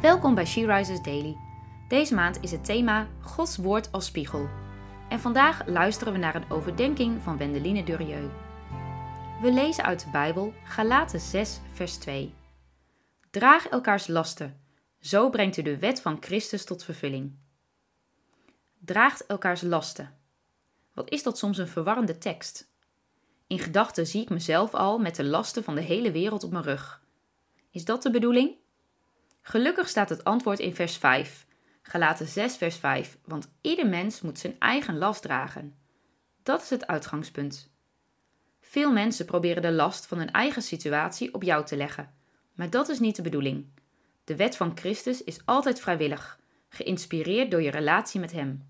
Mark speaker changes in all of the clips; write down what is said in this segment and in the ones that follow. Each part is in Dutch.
Speaker 1: Welkom bij She Rises Daily. Deze maand is het thema Gods woord als spiegel. En vandaag luisteren we naar een overdenking van Wendeline Durieux. We lezen uit de Bijbel Galaten 6 vers 2. Draag elkaars lasten, zo brengt u de wet van Christus tot vervulling. Draagt elkaars lasten. Wat is dat soms een verwarrende tekst? In gedachten zie ik mezelf al met de lasten van de hele wereld op mijn rug. Is dat de bedoeling? Gelukkig staat het antwoord in vers 5. Galaten 6 vers 5, want ieder mens moet zijn eigen last dragen. Dat is het uitgangspunt. Veel mensen proberen de last van hun eigen situatie op jou te leggen, maar dat is niet de bedoeling. De wet van Christus is altijd vrijwillig, geïnspireerd door je relatie met Hem.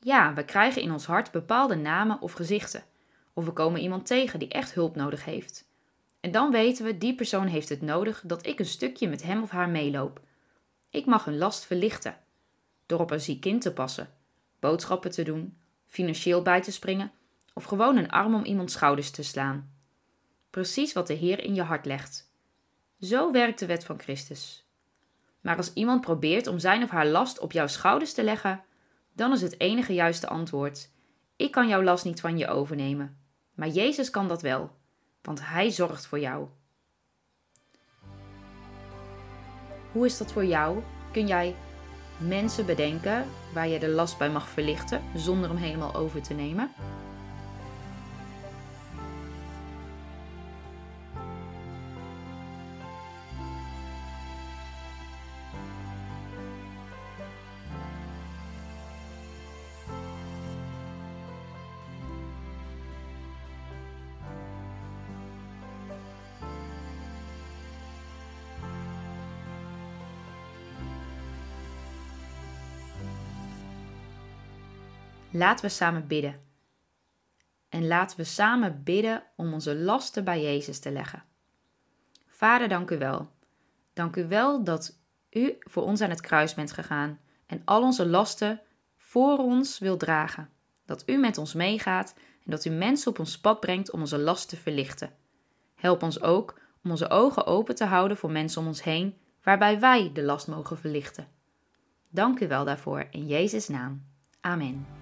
Speaker 1: Ja, we krijgen in ons hart bepaalde namen of gezichten, of we komen iemand tegen die echt hulp nodig heeft. En dan weten we, die persoon heeft het nodig dat ik een stukje met hem of haar meeloop. Ik mag hun last verlichten. Door op een ziek kind te passen, boodschappen te doen, financieel bij te springen of gewoon een arm om iemands schouders te slaan. Precies wat de Heer in je hart legt. Zo werkt de wet van Christus. Maar als iemand probeert om zijn of haar last op jouw schouders te leggen, dan is het enige juiste antwoord: Ik kan jouw last niet van je overnemen. Maar Jezus kan dat wel want Hij zorgt voor jou. Hoe is dat voor jou? Kun jij mensen bedenken waar je de last bij mag verlichten zonder hem helemaal over te nemen? Laten we samen bidden. En laten we samen bidden om onze lasten bij Jezus te leggen. Vader, dank u wel. Dank u wel dat u voor ons aan het kruis bent gegaan en al onze lasten voor ons wil dragen. Dat u met ons meegaat en dat u mensen op ons pad brengt om onze last te verlichten. Help ons ook om onze ogen open te houden voor mensen om ons heen, waarbij wij de last mogen verlichten. Dank u wel daarvoor in Jezus' naam. Amen.